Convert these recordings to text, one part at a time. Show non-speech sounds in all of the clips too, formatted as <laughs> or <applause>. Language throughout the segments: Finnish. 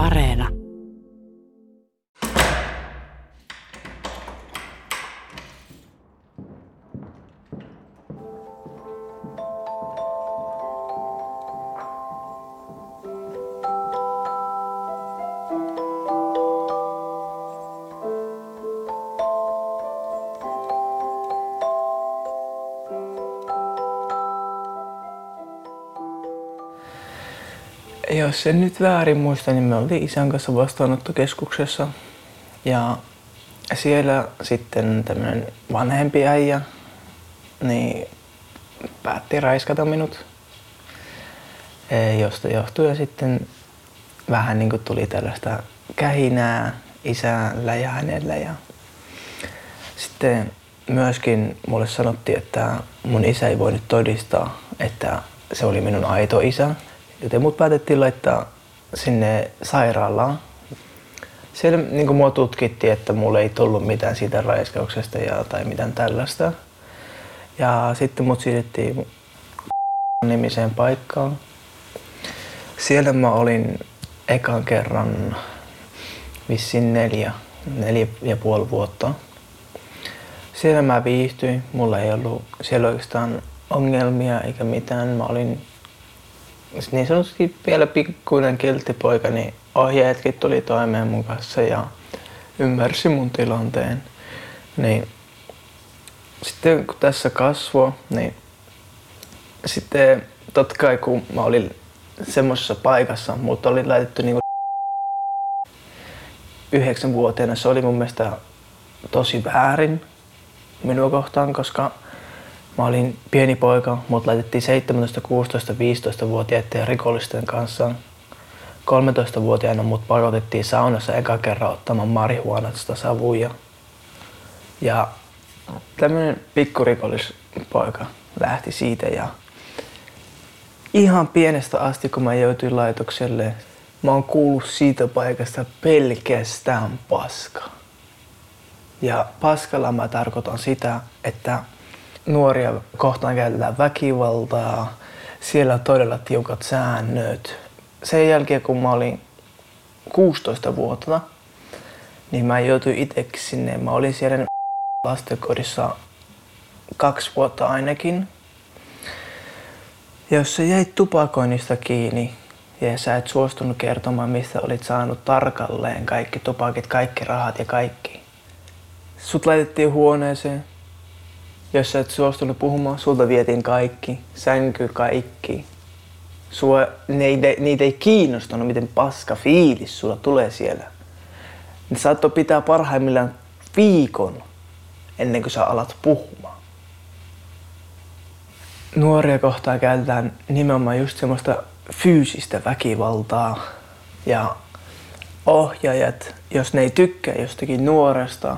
Areena. Jos en nyt väärin muista, niin me oltiin isän kanssa vastaanottokeskuksessa. Ja siellä sitten tämmöinen vanhempi äijä niin päätti raiskata minut. E, josta johtuen sitten vähän niin kuin tuli tällaista kähinää isällä ja hänellä. Ja sitten myöskin mulle sanottiin, että mun isä ei voinut todistaa, että se oli minun aito isä, Joten mut päätettiin laittaa sinne sairaalaan. Siellä niin mua tutkittiin, että mulle ei tullut mitään siitä raiskauksesta ja, tai mitään tällaista. Ja sitten mut siirrettiin nimiseen paikkaan. Siellä mä olin ekan kerran vissiin neljä, neljä ja puoli vuotta. Siellä mä viihtyin. Mulla ei ollut siellä oikeastaan ongelmia eikä mitään. Mä olin niin sanotusti vielä pikkuinen kilttipoika, niin ohjeetkin tuli toimeen mun kanssa ja ymmärsi mun tilanteen. Niin sitten kun tässä kasvoi, niin sitten totta kai kun mä olin semmoisessa paikassa, mutta oli laitettu niinku yhdeksänvuotiaana, se oli mun mielestä tosi väärin minua kohtaan, koska Mä olin pieni poika, mut laitettiin 17, 16, 15-vuotiaiden rikollisten kanssa. 13-vuotiaana mut pakotettiin saunassa eka kerran ottamaan marihuanasta savuja. Ja tämmönen pikkurikollispoika lähti siitä ja ihan pienestä asti kun mä joutuin laitokselle, mä oon kuullut siitä paikasta pelkästään paska. Ja paskalla mä tarkoitan sitä, että nuoria kohtaan käytetään väkivaltaa, siellä todella tiukat säännöt. Sen jälkeen kun mä olin 16 vuotta, niin mä joutuin itsekin sinne. Mä olin siellä lastenkodissa kaksi vuotta ainakin. Ja jos sä jäit tupakoinnista kiinni ja sä et suostunut kertomaan, mistä olit saanut tarkalleen kaikki tupakit, kaikki rahat ja kaikki. Sut laitettiin huoneeseen, jos sä et suostunut puhumaan, sulta vietiin kaikki, sänky kaikki. Sua, ne ei, niitä ei kiinnostanut, miten paska fiilis sulla tulee siellä. Ne saattoi pitää parhaimmillaan viikon ennen kuin sä alat puhumaan. Nuoria kohtaa käytetään nimenomaan just semmoista fyysistä väkivaltaa. Ja ohjaajat, jos ne ei tykkää jostakin nuoresta,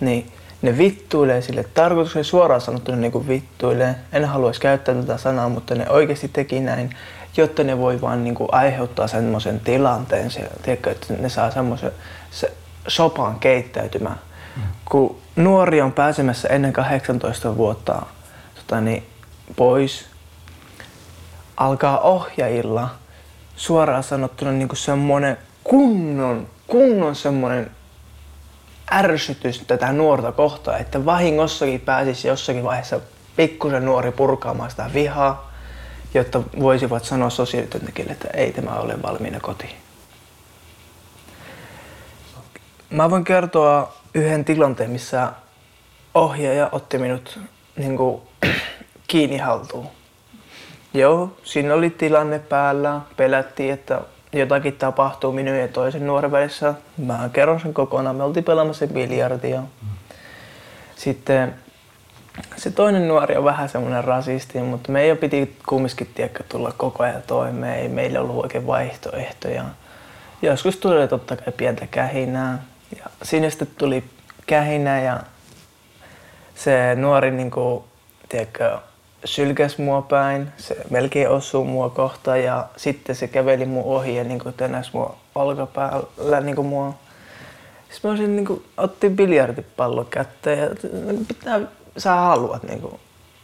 niin ne vittuilee sille tarkoituksen suoraan sanottuna niin kuin vittuilee. En haluaisi käyttää tätä sanaa, mutta ne oikeasti teki näin, jotta ne voi vaan niin kuin aiheuttaa semmoisen tilanteen, se, tiedätkö, että ne saa semmoisen se, sopan keittäytymään. Mm. Kun nuori on pääsemässä ennen 18 vuotta tota, niin, pois, alkaa ohjailla suoraan sanottuna niin kuin semmoinen kunnon, kunnon semmoinen ärsytys tätä nuorta kohtaan, että vahingossakin pääsisi jossakin vaiheessa pikkusen nuori purkaamaan sitä vihaa, jotta voisivat sanoa sosiaalityöntekijälle, että ei tämä ole valmiina kotiin. Mä voin kertoa yhden tilanteen, missä ohjaaja otti minut niin kuin, <clears throat> kiinni haltuun. Joo, siinä oli tilanne päällä, pelättiin, että jotakin tapahtuu minun ja toisen nuoren välissä. Mä kerron sen kokonaan. Me oltiin pelaamassa biljardia. Sitten se toinen nuori on vähän semmoinen rasisti, mutta meidän piti kumminkin tiedäkö, tulla koko ajan toimeen. Ei meillä ollut oikein vaihtoehtoja. Joskus tuli totta kai pientä kähinää. Ja sinne sitten tuli kähinä ja se nuori niin kuin, tiedätkö, sylkäs mua päin, se melkein osui mua kohta ja sitten se käveli mun ohi ja niin tänäs mua olkapäällä niin mua. Sitten mä olisin, niin kuin, otti biljardipallo kätteen ja pitää, sä haluat. Niin kuin.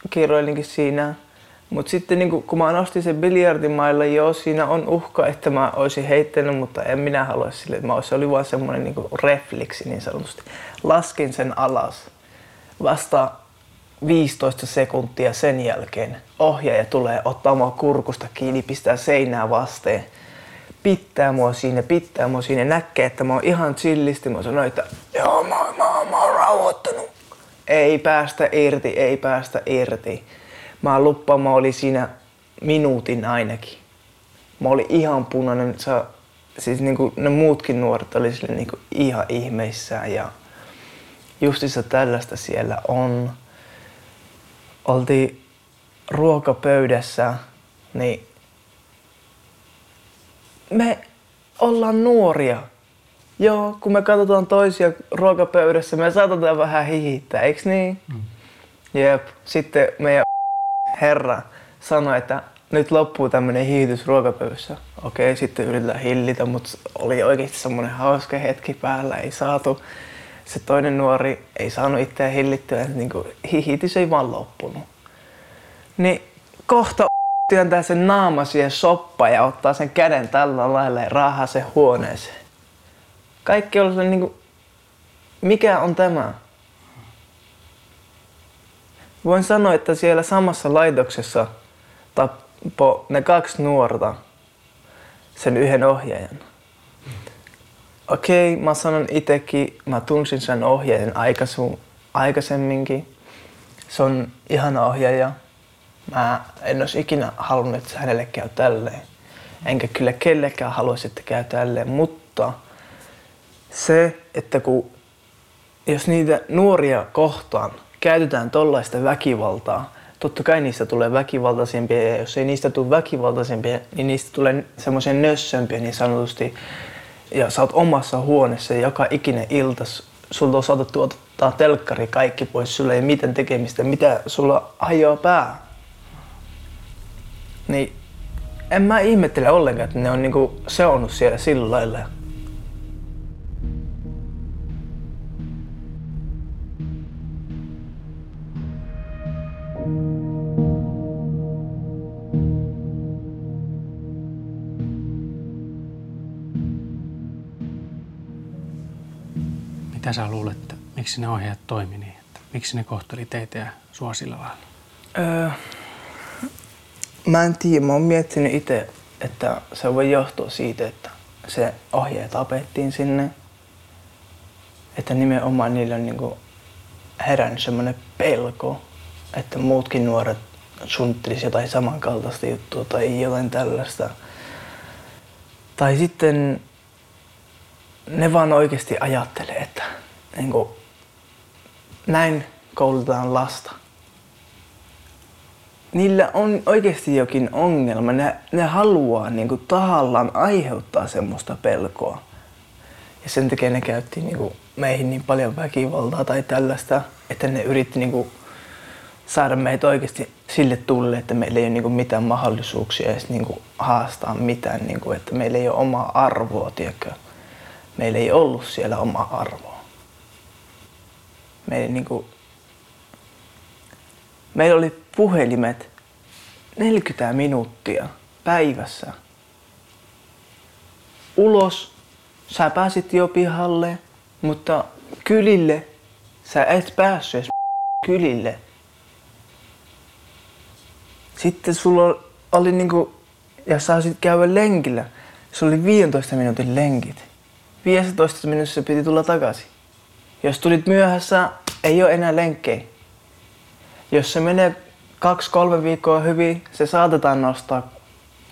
Kiroilinkin siinä, Mutta sitten niin kun mä nostin sen biljardimailla, joo, siinä on uhka, että mä olisin heittänyt, mutta en minä halua sille, että mä olisin, se oli vaan semmoinen niin refleksi niin sanotusti. Laskin sen alas. Vasta 15 sekuntia sen jälkeen ohjaaja tulee ottaa mua kurkusta kiinni, pistää seinää vasteen. Pitää mua siinä, pitää mua siinä, näkee, että mä oon ihan chillisti. Mä sanoin, että joo, mä, mä, mä oon rauhoittanut. Ei päästä irti, ei päästä irti. Mä luppaan, mä olin siinä minuutin ainakin. Mä olin ihan punainen. Sä, siis niinku, ne muutkin nuoret oli sille niinku ihan ihmeissään ja justissa tällaista siellä on. Oltiin ruokapöydässä, niin me ollaan nuoria. Joo, kun me katsotaan toisia ruokapöydässä, me saatetaan vähän hihittää, eiks niin? Mm. Jep. Sitten meidän herra sanoi, että nyt loppuu tämmönen hiihitys ruokapöydässä. Okei, sitten yritetään hillitä, mutta oli oikeasti semmonen hauska hetki päällä, ei saatu. Se toinen nuori ei saanut itseään hillittyä, että niin hihitys ei vaan loppunut. Niin kohta <laughs> työntää sen naama siihen soppa ja ottaa sen käden tällä lailla ja raahaa sen huoneeseen. Kaikki on niin kuin, mikä on tämä? Voin sanoa, että siellä samassa laitoksessa tappo ne kaksi nuorta sen yhden ohjaajan. Okei, okay, mä sanon itekin, mä tunsin sen ohjaajan aikaisemminkin. Se on ihana ohjaaja. Mä en olisi ikinä halunnut, että hänelle käy tälleen. Enkä kyllä kellekään haluaisi, että käy tälleen, mutta se, että kun jos niitä nuoria kohtaan käytetään tollaista väkivaltaa, totta kai niistä tulee väkivaltaisempia ja jos ei niistä tule väkivaltaisempia, niin niistä tulee semmoisia nössömpiä niin sanotusti. Ja sä oot omassa huoneessa ja joka ikinen ilta sulta on saatettu ottaa telkkari kaikki pois, sulla ei mitään tekemistä, mitä sulla hajoaa pää. Niin en mä ihmettele ollenkaan, että ne on niinku seonnut siellä sillä lailla. Mitä sä luulet, että miksi ne ohjaajat toimi niin? Että miksi ne kohteli teitä ja sua sillä lailla? Öö, mä en tiedä. Mä oon miettinyt itse, että se voi johtua siitä, että se ohjaaja tapettiin sinne. Että nimenomaan niillä on niinku herännyt semmoinen pelko, että muutkin nuoret suunnittelisi jotain samankaltaista juttua tai jotain tällaista. Tai sitten ne vaan oikeasti ajattelee, että niin kuin, näin koulutetaan lasta. Niillä on oikeasti jokin ongelma. Ne, ne haluaa niin kuin, tahallaan aiheuttaa semmoista pelkoa. Ja sen takia ne käytti niin kuin, meihin niin paljon väkivaltaa tai tällaista, että ne yritti niin kuin, saada meitä oikeasti sille tulle, että meillä ei ole niin mitään mahdollisuuksia edes kuin, haastaa mitään, niin kuin, että meillä ei ole omaa arvoa, tiedätkö? meillä ei ollut siellä omaa arvoa. Meillä, niin kuin, meillä oli puhelimet 40 minuuttia päivässä. Ulos sä pääsit jo pihalle, mutta kylille sä et päässyt kylille. Sitten sulla oli niinku, ja saisit käydä lenkillä, se oli 15 minuutin lenkit. 15 minuutissa piti tulla takaisin. Jos tulit myöhässä, ei ole enää lenkkejä. Jos se menee kaksi, kolme viikkoa hyvin, se saatetaan nostaa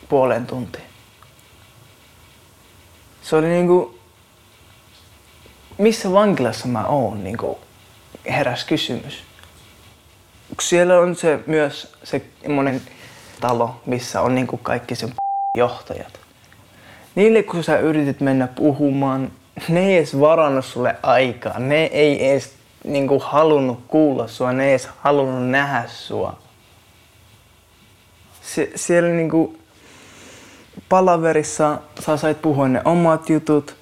puoleen tuntiin. Se oli niinku, missä vankilassa mä oon, niinku, heräs kysymys. Siellä on se myös se monen talo, missä on niinku kaikki sen johtajat niille kun sä yritit mennä puhumaan, ne ei edes varannut sulle aikaa. Ne ei edes niinku halunnut kuulla sua, ne ei edes halunnut nähdä sua. Sie- siellä niinku palaverissa sä sait puhua ne omat jutut,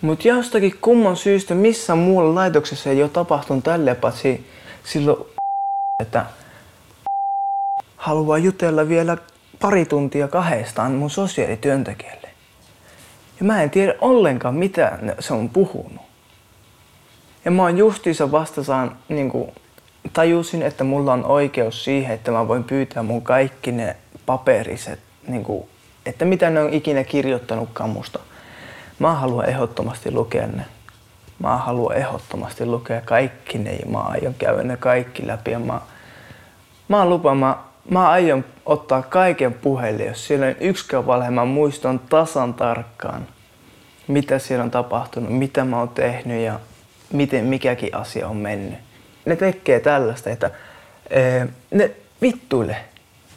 mutta jostakin kumman syystä missä muualla laitoksessa ei ole tapahtunut tälle paitsi silloin, että haluaa jutella vielä pari tuntia kahdestaan mun sosiaalityöntekijälle. Ja mä en tiedä ollenkaan, mitä se on puhunut. Ja mä oon justiinsa vastasaan, niin kuin, tajusin, että mulla on oikeus siihen, että mä voin pyytää mun kaikki ne paperiset, niin kuin, että mitä ne on ikinä kirjoittanutkaan musta. Mä haluan ehdottomasti lukea ne. Mä haluan ehdottomasti lukea kaikki ne ja mä aion käydä ne kaikki läpi. Ja mä, mä lupaan, mä, mä aion ottaa kaiken puheelle, jos siellä on yksikään valhe. Mä muistan tasan tarkkaan, mitä siellä on tapahtunut, mitä mä oon tehnyt ja miten mikäkin asia on mennyt. Ne tekee tällaista, että ee, ne vittuille.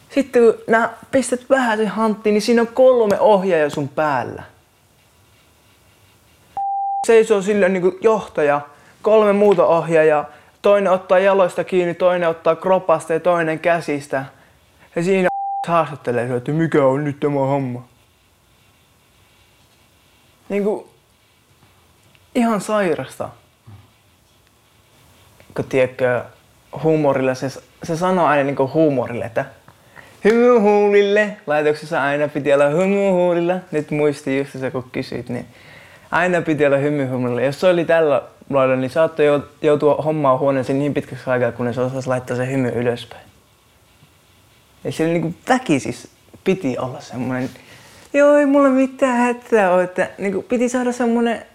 Sitten kun nää pistät vähän sen hanttiin, niin siinä on kolme ohjaajaa sun päällä seisoo silleen niin johtaja, kolme muuta ohjaajaa, toinen ottaa jaloista kiinni, toinen ottaa kropasta ja toinen käsistä. Ja siinä <laughs> haastattelee, että mikä on nyt tämä homma. Niin kuin, ihan sairasta. Kun tiedätkö, huumorilla se, se sanoo aina niin kuin huumorille, että hymyhuulille. Laitoksessa aina piti olla hymyhuulilla. Nyt muisti just se, kun kysyit, niin aina piti olla hymyhumilla. Jos se oli tällä lailla, niin saattoi joutua hommaa huoneeseen niin pitkäksi aikaa, kun se osasi laittaa se hymy ylöspäin. Ja siellä niin väkisis piti olla semmoinen, joo ei mulla mitään hätää ole, että niin kuin piti saada semmoinen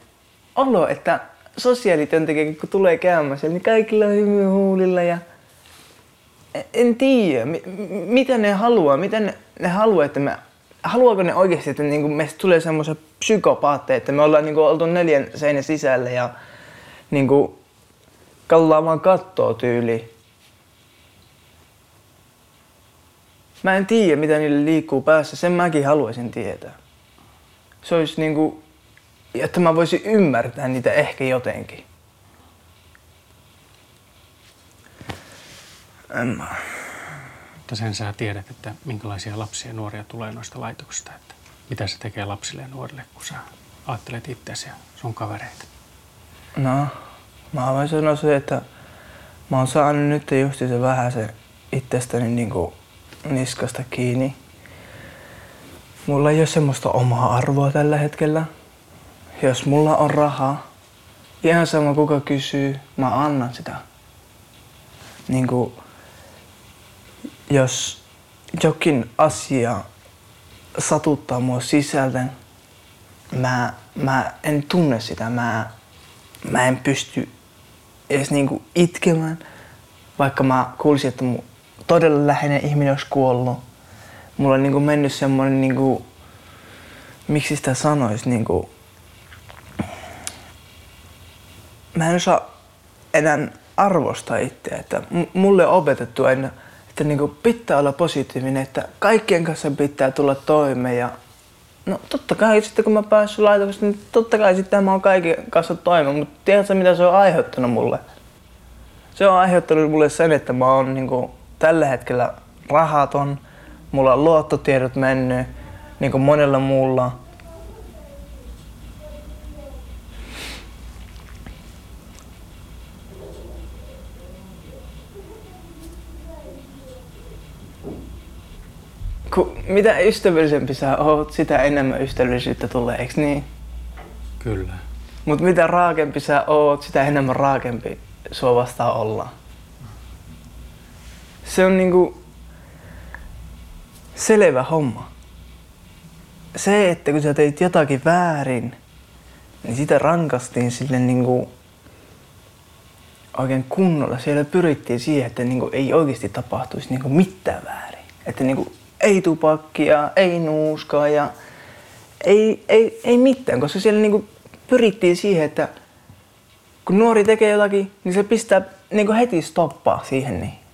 olo, että sosiaalityöntekijä kun tulee käymään siellä, niin kaikilla on hymyhuulilla ja en tiedä, mitä ne haluaa, mitä ne, ne haluaa, että me haluaako ne oikeasti, että niin meistä tulee semmoisia psykopaatteja, että me ollaan niin kuin, oltu neljän seinän sisällä ja niin kuin, kallaa vaan kattoo Mä en tiedä, mitä niille liikkuu päässä. Sen mäkin haluaisin tietää. Se olisi niin kuin, että mä voisin ymmärtää niitä ehkä jotenkin. En mä. Mutta sen sä tiedät, että minkälaisia lapsia ja nuoria tulee noista laitoksista, että mitä se tekee lapsille ja nuorille, kun sä ajattelet itseäsi ja sun kavereita? No, mä voin sanoa se, että mä oon saanut nyt just se vähän se itsestäni niin kuin niskasta kiinni. Mulla ei ole semmoista omaa arvoa tällä hetkellä. Jos mulla on rahaa, ihan sama kuka kysyy, mä annan sitä. Niin kuin, jos jokin asia satuttaa mua sisältä, mä, mä en tunne sitä. Mä, mä en pysty edes niinku itkemään, vaikka mä kuulisin, että mun todella läheinen ihminen olisi kuollut. Mulla on niinku mennyt semmonen, niinku, miksi sitä sanois, niinku, mä en osaa enää arvostaa itseä. Että mulle on opetettu aina että niin kuin pitää olla positiivinen, että kaikkien kanssa pitää tulla toimeen ja No totta kai sitten kun mä päässyt laitoksesta, niin totta kai sitten mä oon kaiken kanssa toimeen, mutta tiedätkö mitä se on aiheuttanut mulle? Se on aiheuttanut mulle sen, että mä oon niin kuin, tällä hetkellä rahaton, mulla on luottotiedot mennyt, niin kuin monella muulla. kun mitä ystävällisempi sä oot, sitä enemmän ystävällisyyttä tulee, eikö niin? Kyllä. Mutta mitä raakempi sä oot, sitä enemmän raakempi sua vastaan ollaan. Se on niinku selvä homma. Se, että kun sä teit jotakin väärin, niin sitä rankastiin sille niinku oikein kunnolla. Siellä pyrittiin siihen, että niinku ei oikeasti tapahtuisi niinku mitään väärin. Että niinku ei tupakkia, ei nuuskaa ja ei, ei, ei mitään, koska siellä niinku pyrittiin siihen, että kun nuori tekee jotakin, niin se pistää niinku heti stoppaa siihen. Niin.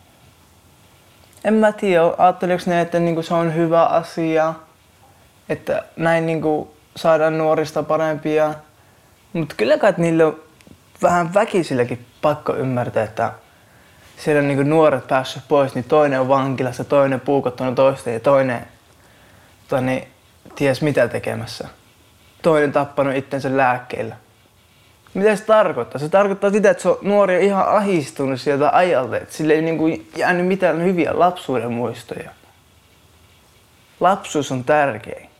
En mä tiedä, ajatteleeko ne, että niinku se on hyvä asia, että näin niinku saadaan nuorista parempia. Mutta kyllä kai niille on vähän väkisilläkin pakko ymmärtää, että siellä on niin nuoret päässyt pois, niin toinen on vankilassa, toinen puukottanut toista ja toinen toinen ties mitä tekemässä. Toinen tappanut itsensä lääkkeillä. Mitä se tarkoittaa? Se tarkoittaa sitä, että se on nuori on ihan ahistunut sieltä ajalta, että sille ei niinku jäänyt mitään hyviä lapsuuden muistoja. Lapsuus on tärkein.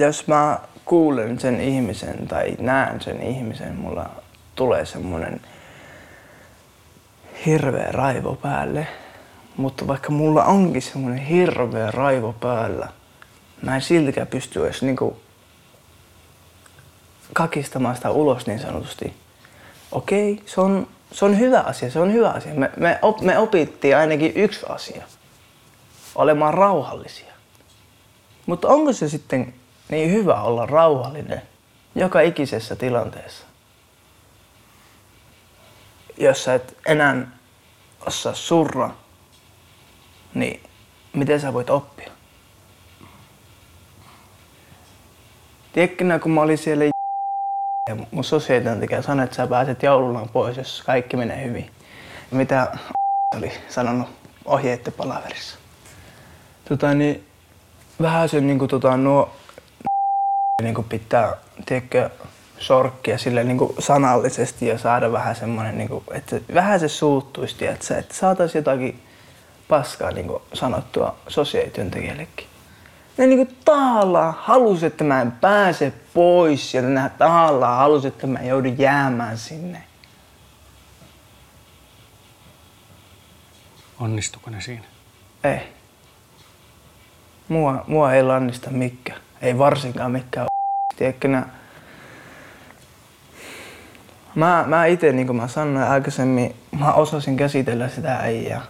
Jos mä kuulen sen ihmisen tai näen sen ihmisen, mulla tulee semmonen hirveä raivo päälle. Mutta vaikka mulla onkin semmonen hirveä raivo päällä, mä en siltikään pysty edes niinku kakistamaan sitä ulos niin sanotusti. Okei, se on, se on hyvä asia, se on hyvä asia. Me, me, op, me opittiin ainakin yksi asia. Olemaan rauhallisia. Mutta onko se sitten niin hyvä olla rauhallinen joka ikisessä tilanteessa. Jos sä et enää osaa surra, niin miten sä voit oppia? Tiedätkö, kun mä olin siellä ja mun sosiaalityöntekijä sanoi, että sä pääset joululaan pois, jos kaikki menee hyvin. Mitä <laughs> oli sanonut ohjeiden palaverissa. Tota, niin, vähän sen niin kuin, tota, nuo niin kuin pitää, tiedätkö, sorkkia sille niin kuin sanallisesti ja saada vähän semmoinen, niin kuin, että vähän se suuttuisi, tiedätkö, että saataisiin jotakin paskaa niin kuin sanottua sosiaalityöntekijällekin. Ne niin kuin tahallaan halusi, että mä en pääse pois ja ne tahallaan halusi, että mä joudun jäämään sinne. Onnistuko ne siinä? Ei. Mua, mua ei lannista mikään. Ei varsinkaan mikään Tiedätkö. Mä, mä itse, niin kuin mä sanoin aikaisemmin, mä osasin käsitellä sitä äijää.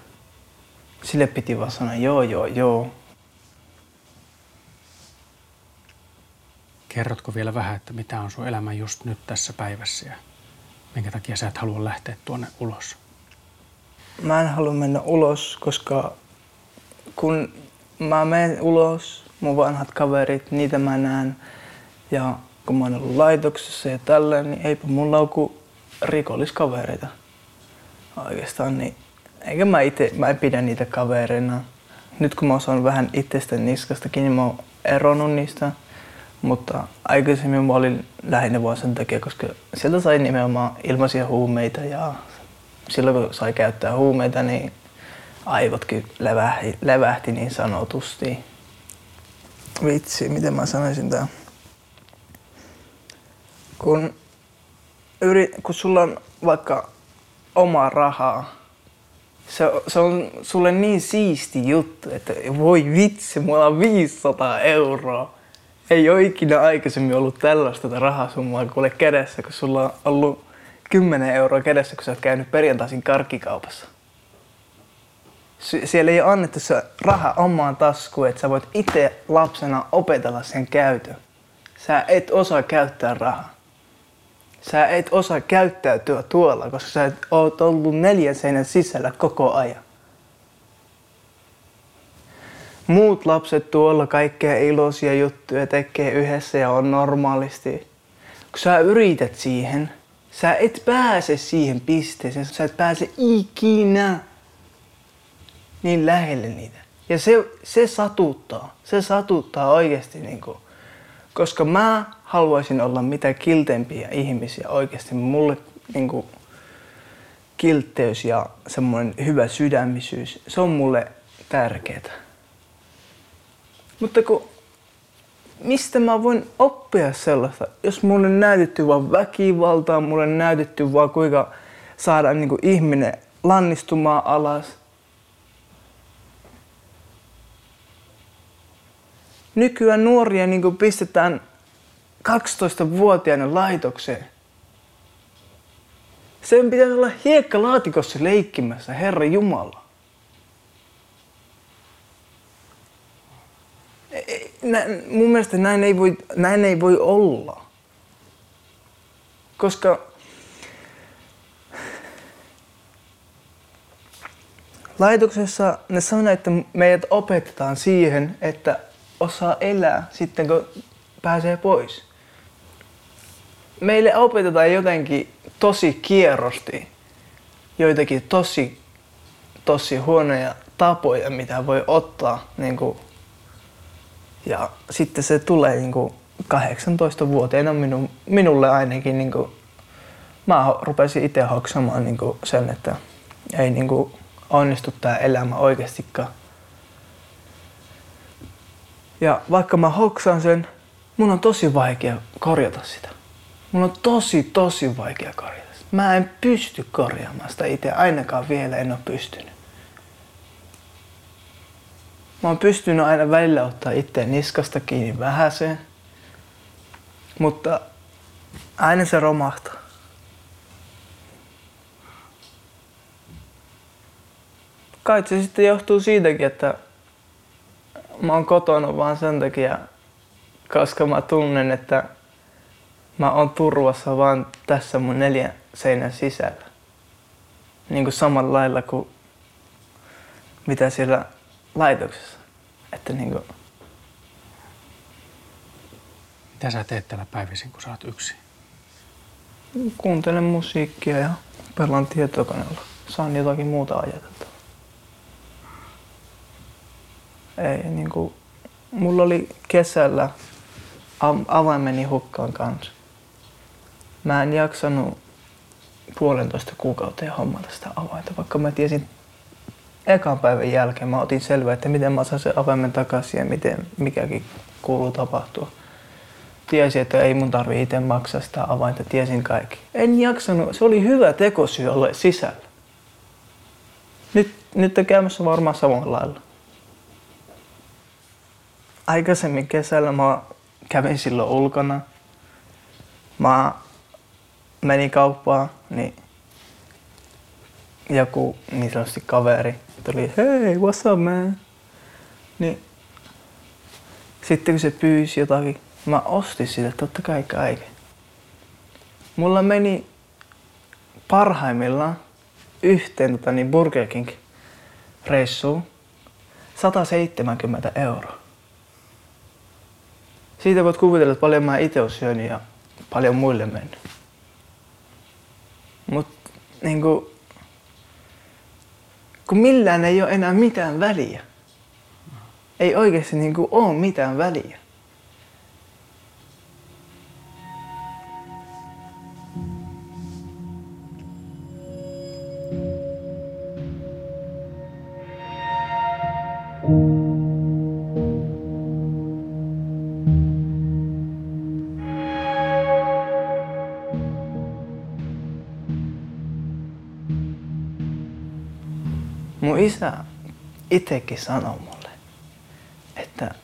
Sille piti vaan sanoa joo, joo, joo. Kerrotko vielä vähän, että mitä on sun elämä just nyt tässä päivässä ja minkä takia sä et halua lähteä tuonne ulos? Mä en halua mennä ulos, koska kun mä menen ulos, mun vanhat kaverit, niitä mä näen, ja kun mä oon ollut laitoksessa ja tälleen, niin eipä mulla ole kuin rikolliskavereita oikeastaan. Niin, eikä mä itse, mä en pidä niitä kavereina. Nyt kun mä osaan vähän itsestä niskastakin, niin mä oon eronnut niistä. Mutta aikaisemmin mä olin lähinnä vaan sen takia, koska sieltä sai nimenomaan ilmaisia huumeita ja silloin kun sai käyttää huumeita, niin aivotkin levähti, levähti niin sanotusti. Vitsi, miten mä sanoisin tää? Kun, yri, kun sulla on vaikka omaa rahaa, se, se on sulle niin siisti juttu, että voi vitsi, mulla on 500 euroa. Ei ole ikinä aikaisemmin ollut tällaista rahasummaa kuule kädessä, kun sulla on ollut 10 euroa kädessä, kun sä oot käynyt perjantaisin karkkikaupassa. Siellä ei ole annettu se raha omaan taskuun, että sä voit itse lapsena opetella sen käytön. Sä et osaa käyttää rahaa sä et osaa käyttäytyä tuolla, koska sä oot ollut neljän seinän sisällä koko ajan. Muut lapset tuolla kaikkea iloisia juttuja tekee yhdessä ja on normaalisti. Kun sä yrität siihen, sä et pääse siihen pisteeseen, sä et pääse ikinä niin lähelle niitä. Ja se, se satuttaa, se satuttaa oikeasti niinku, koska mä haluaisin olla mitä kilteimpiä ihmisiä oikeasti. Mulle niin kuin, kiltteys ja semmoinen hyvä sydämisyys, se on mulle tärkeää. Mutta kun, mistä mä voin oppia sellaista, jos mulle näytetty vaan väkivaltaa, mulle näytetty vaan kuinka saada niin kuin ihminen lannistumaan alas. Nykyään nuoria niin pistetään 12-vuotiaana laitokseen. Sen pitäisi olla hiekkalaatikossa leikkimässä, Herra Jumala. Mun mielestä näin ei voi, näin ei voi olla. Koska laitoksessa ne sanoo, että meidät opetetaan siihen, että osaa elää sitten kun pääsee pois. Meille opetetaan jotenkin tosi kierrosti joitakin tosi, tosi huonoja tapoja, mitä voi ottaa. Niin kuin, ja sitten se tulee niin kuin 18-vuotiaana minu, minulle ainakin. Niin kuin, mä rupesin itse hoksamaan niin kuin sen, että ei niin kuin, onnistu tämä elämä oikeastikaan. Ja vaikka mä hoksaan sen, mun on tosi vaikea korjata sitä. Mun on tosi, tosi vaikea korjata. Mä en pysty korjaamaan sitä itse, ainakaan vielä en ole pystynyt. Mä oon pystynyt aina välillä ottaa itseä niskasta kiinni vähäseen, mutta aina se romahtaa. Kai se sitten johtuu siitäkin, että mä oon kotona vaan sen takia, koska mä tunnen, että mä oon turvassa vaan tässä mun neljän seinän sisällä. Niin kuin samalla lailla kuin mitä siellä laitoksessa. Että niin kuin... Mitä sä teet täällä päivisin, kun sä oot yksin? Kuuntelen musiikkia ja pelaan tietokoneella. Saan jotakin muuta ajatella. Ei, niin kuin, mulla oli kesällä avaimeni hukkaan kanssa. Mä en jaksanut puolentoista kuukauteen hommata sitä avainta, vaikka mä tiesin ekan päivän jälkeen, mä otin selvää, että miten mä saan sen avaimen takaisin ja miten mikäkin kuuluu tapahtua. Tiesin, että ei mun tarvi itse maksaa sitä avainta, tiesin kaikki. En jaksanut, se oli hyvä tekosyy olla sisällä. Nyt, nyt on käymässä varmaan samalla lailla. Aikaisemmin kesällä mä kävin silloin ulkona. Mä menin kauppaan, niin joku niin sanotusti kaveri tuli, hei, what's up man? Niin sitten kun se pyysi jotakin, mä ostin sitä totta kai kaiken. Mulla meni parhaimmillaan yhteen tota, niin Burger King reissuun 170 euroa. Siitä voit kuvitella, että paljon mä itse syönyt ja paljon muille mennyt. Mutta niin kuin, kun millään ei ole enää mitään väliä. Ei oikeasti niin kuin, ole mitään väliä. Isä itsekin sanoi mulle, että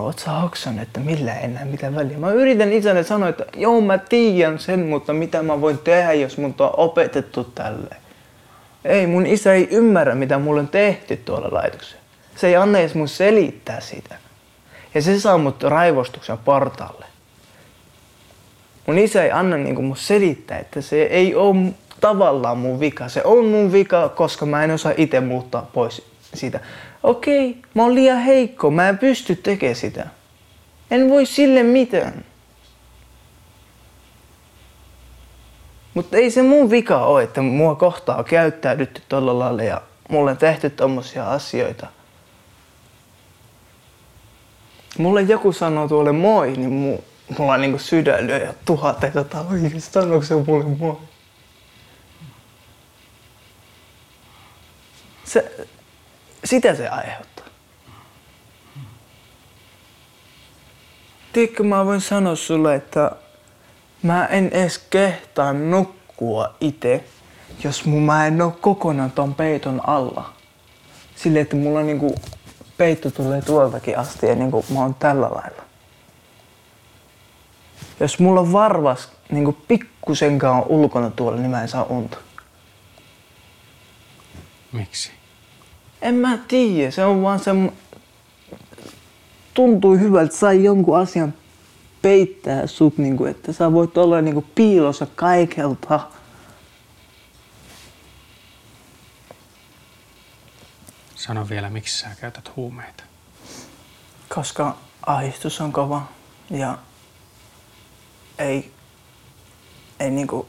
oot sä hoksannut, että millä enää mitään väliä. Mä yritän isälle sanoa, että joo mä tiedän sen, mutta mitä mä voin tehdä, jos mun on opetettu tälle. Ei, mun isä ei ymmärrä, mitä mulle on tehty tuolla laitoksella. Se ei anna edes mun selittää sitä. Ja se saa mut raivostuksen partaalle. Mun isä ei anna niinku mun selittää, että se ei ole tavallaan mun vika. Se on mun vika, koska mä en osaa itse muuttaa pois siitä. Okei, mä oon liian heikko, mä en pysty tekemään sitä. En voi sille mitään. Mutta ei se mun vika ole, että mua kohtaa on käyttäydytty tolla lailla ja mulle on tehty tommosia asioita. Mulle joku sanoo tuolle moi, niin mulla on niinku sydän ja tuhat, että sanooko se mulle moi. Se, sitä se aiheuttaa. Tiedätkö, mä voin sanoa sulle, että mä en edes kehtaa nukkua itse, jos mun mä en oo kokonaan ton peiton alla. Silleen, että mulla niinku peitto tulee tuoltakin asti ja niinku mä oon tällä lailla. Jos mulla on varvas niinku pikkusenkaan ulkona tuolla, niin mä en saa unta. Miksi? En mä tiedä, se on vaan se... Tuntuu hyvältä, sai jonkun asian peittää sut, niin kuin, että sä voit olla niin kuin, piilossa kaikelta. Sano vielä, miksi sä käytät huumeita. Koska ahdistus on kova ja ei, ei niinku,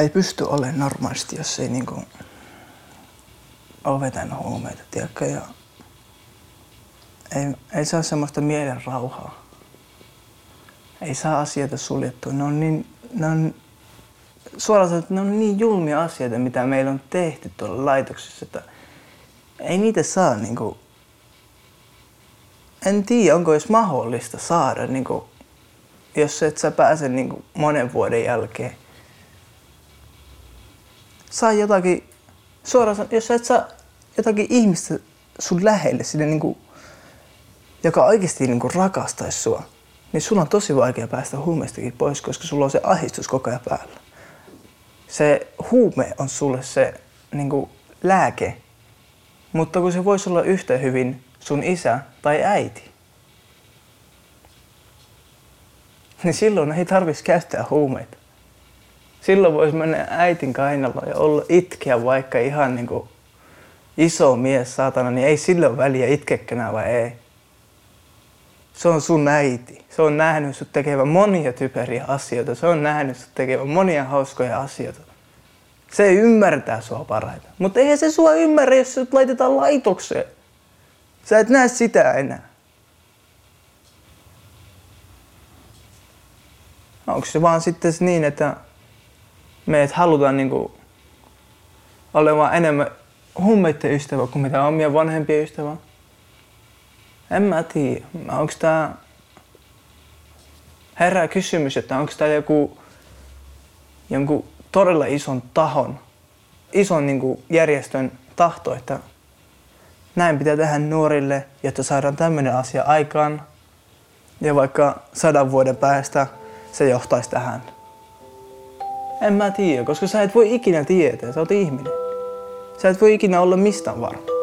ei pysty olemaan normaalisti, jos ei niinku ole vetänyt huumeita, tiedätkö? Ja ei, ei saa semmoista mielen rauhaa. Ei saa asioita suljettua. Ne on niin, ne on, suoraan sanoen, ne on niin julmia asioita, mitä meillä on tehty tuolla laitoksessa, että ei niitä saa niinku, en tiedä, onko edes mahdollista saada, niinku, jos et sä pääse niinku monen vuoden jälkeen. Saa jotakin, suoraan jos sä et saa jotakin ihmistä sun lähelle, sinne niinku, joka oikeasti niinku rakastaisi sua, niin sulla on tosi vaikea päästä huumeistakin pois, koska sulla on se ahdistus koko ajan päällä. Se huume on sulle se niinku, lääke, mutta kun se voisi olla yhtä hyvin sun isä tai äiti, niin silloin ei tarvitsisi käyttää huumeita. Silloin voisi mennä äitin kainalla ja olla itkeä vaikka ihan niin kuin iso mies, saatana, niin ei sillä ole väliä itkekönä vai ei. Se on sun äiti. Se on nähnyt sut tekevän monia typeriä asioita. Se on nähnyt sut tekevän monia hauskoja asioita. Se ymmärtää sua parhaiten. Mutta eihän se sua ymmärrä, jos sut laitetaan laitokseen. Sä et näe sitä enää. Onko se vaan sitten niin, että me et haluta niinku olemaan enemmän huumeiden ystävä kuin mitä omia vanhempia ystävä? En mä tiedä. Onko tää... Herää kysymys, että onko tää joku, jonkun todella ison tahon, ison niin kuin järjestön tahto, että näin pitää tehdä nuorille, jotta saadaan tämmöinen asia aikaan. Ja vaikka sadan vuoden päästä se johtaisi tähän. En mä tiedä, koska sä et voi ikinä tietää, sä oot ihminen. Sä et voi ikinä olla mistään varma.